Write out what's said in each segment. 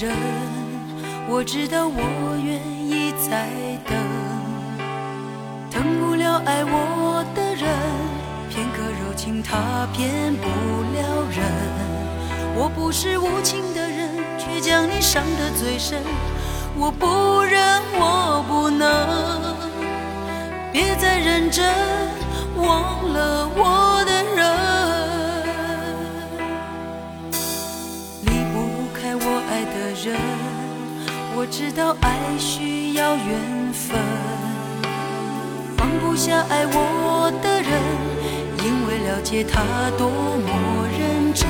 人，我知道我愿意再等。疼不了爱我的人，片刻柔情他骗不了人。我不是无情的人，却将你伤得最深。我不忍，我不能，别再认真，忘了我人，我知道爱需要缘分，放不下爱我的人，因为了解他多么认真。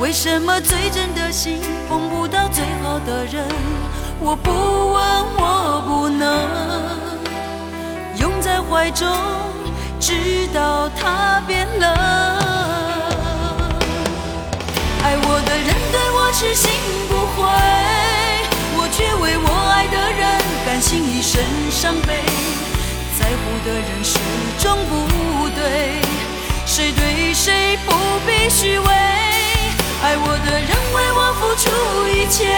为什么最真的心碰不到最好的人？我不问，我不能拥在怀中，直到他变冷。爱我的人对我痴心。会，我却为我爱的人甘心一生伤悲。在乎的人始终不对，谁对谁不必虚伪。爱我的人为我付出一切，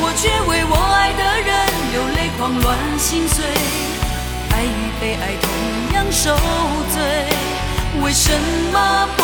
我却为我爱的人流泪狂乱心碎。爱与被爱同样受罪，为什么不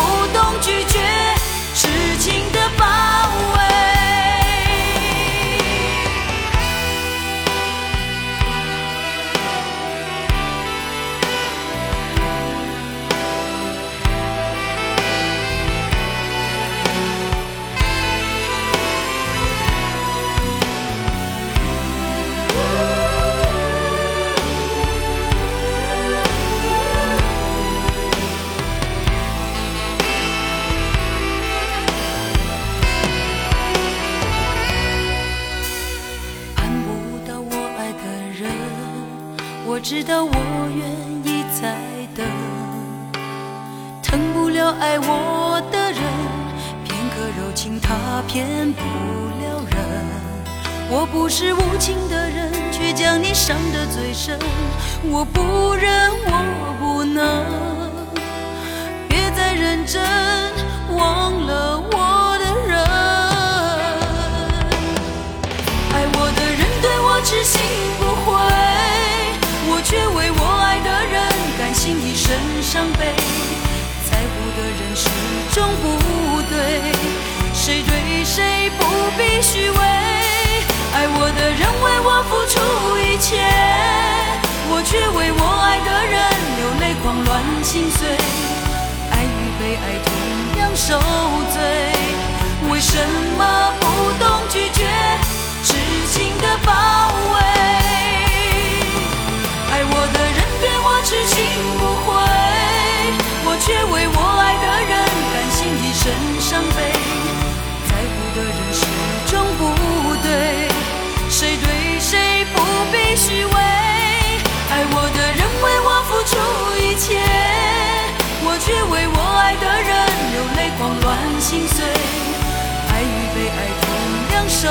知道我愿意再等，疼不了爱我的人，片刻柔情他骗不了人。我不是无情的人，却将你伤得最深。我不忍，我不能，别再认真，必虚伪。爱我的人为我付出一切，我却为我爱的人流泪狂乱心碎。爱与被爱同样受罪，为什么不懂拒绝痴情的包围？爱我的人对我痴心不悔，我却为我爱的人甘心一生伤悲。在乎的人心碎。爱与被爱同样受，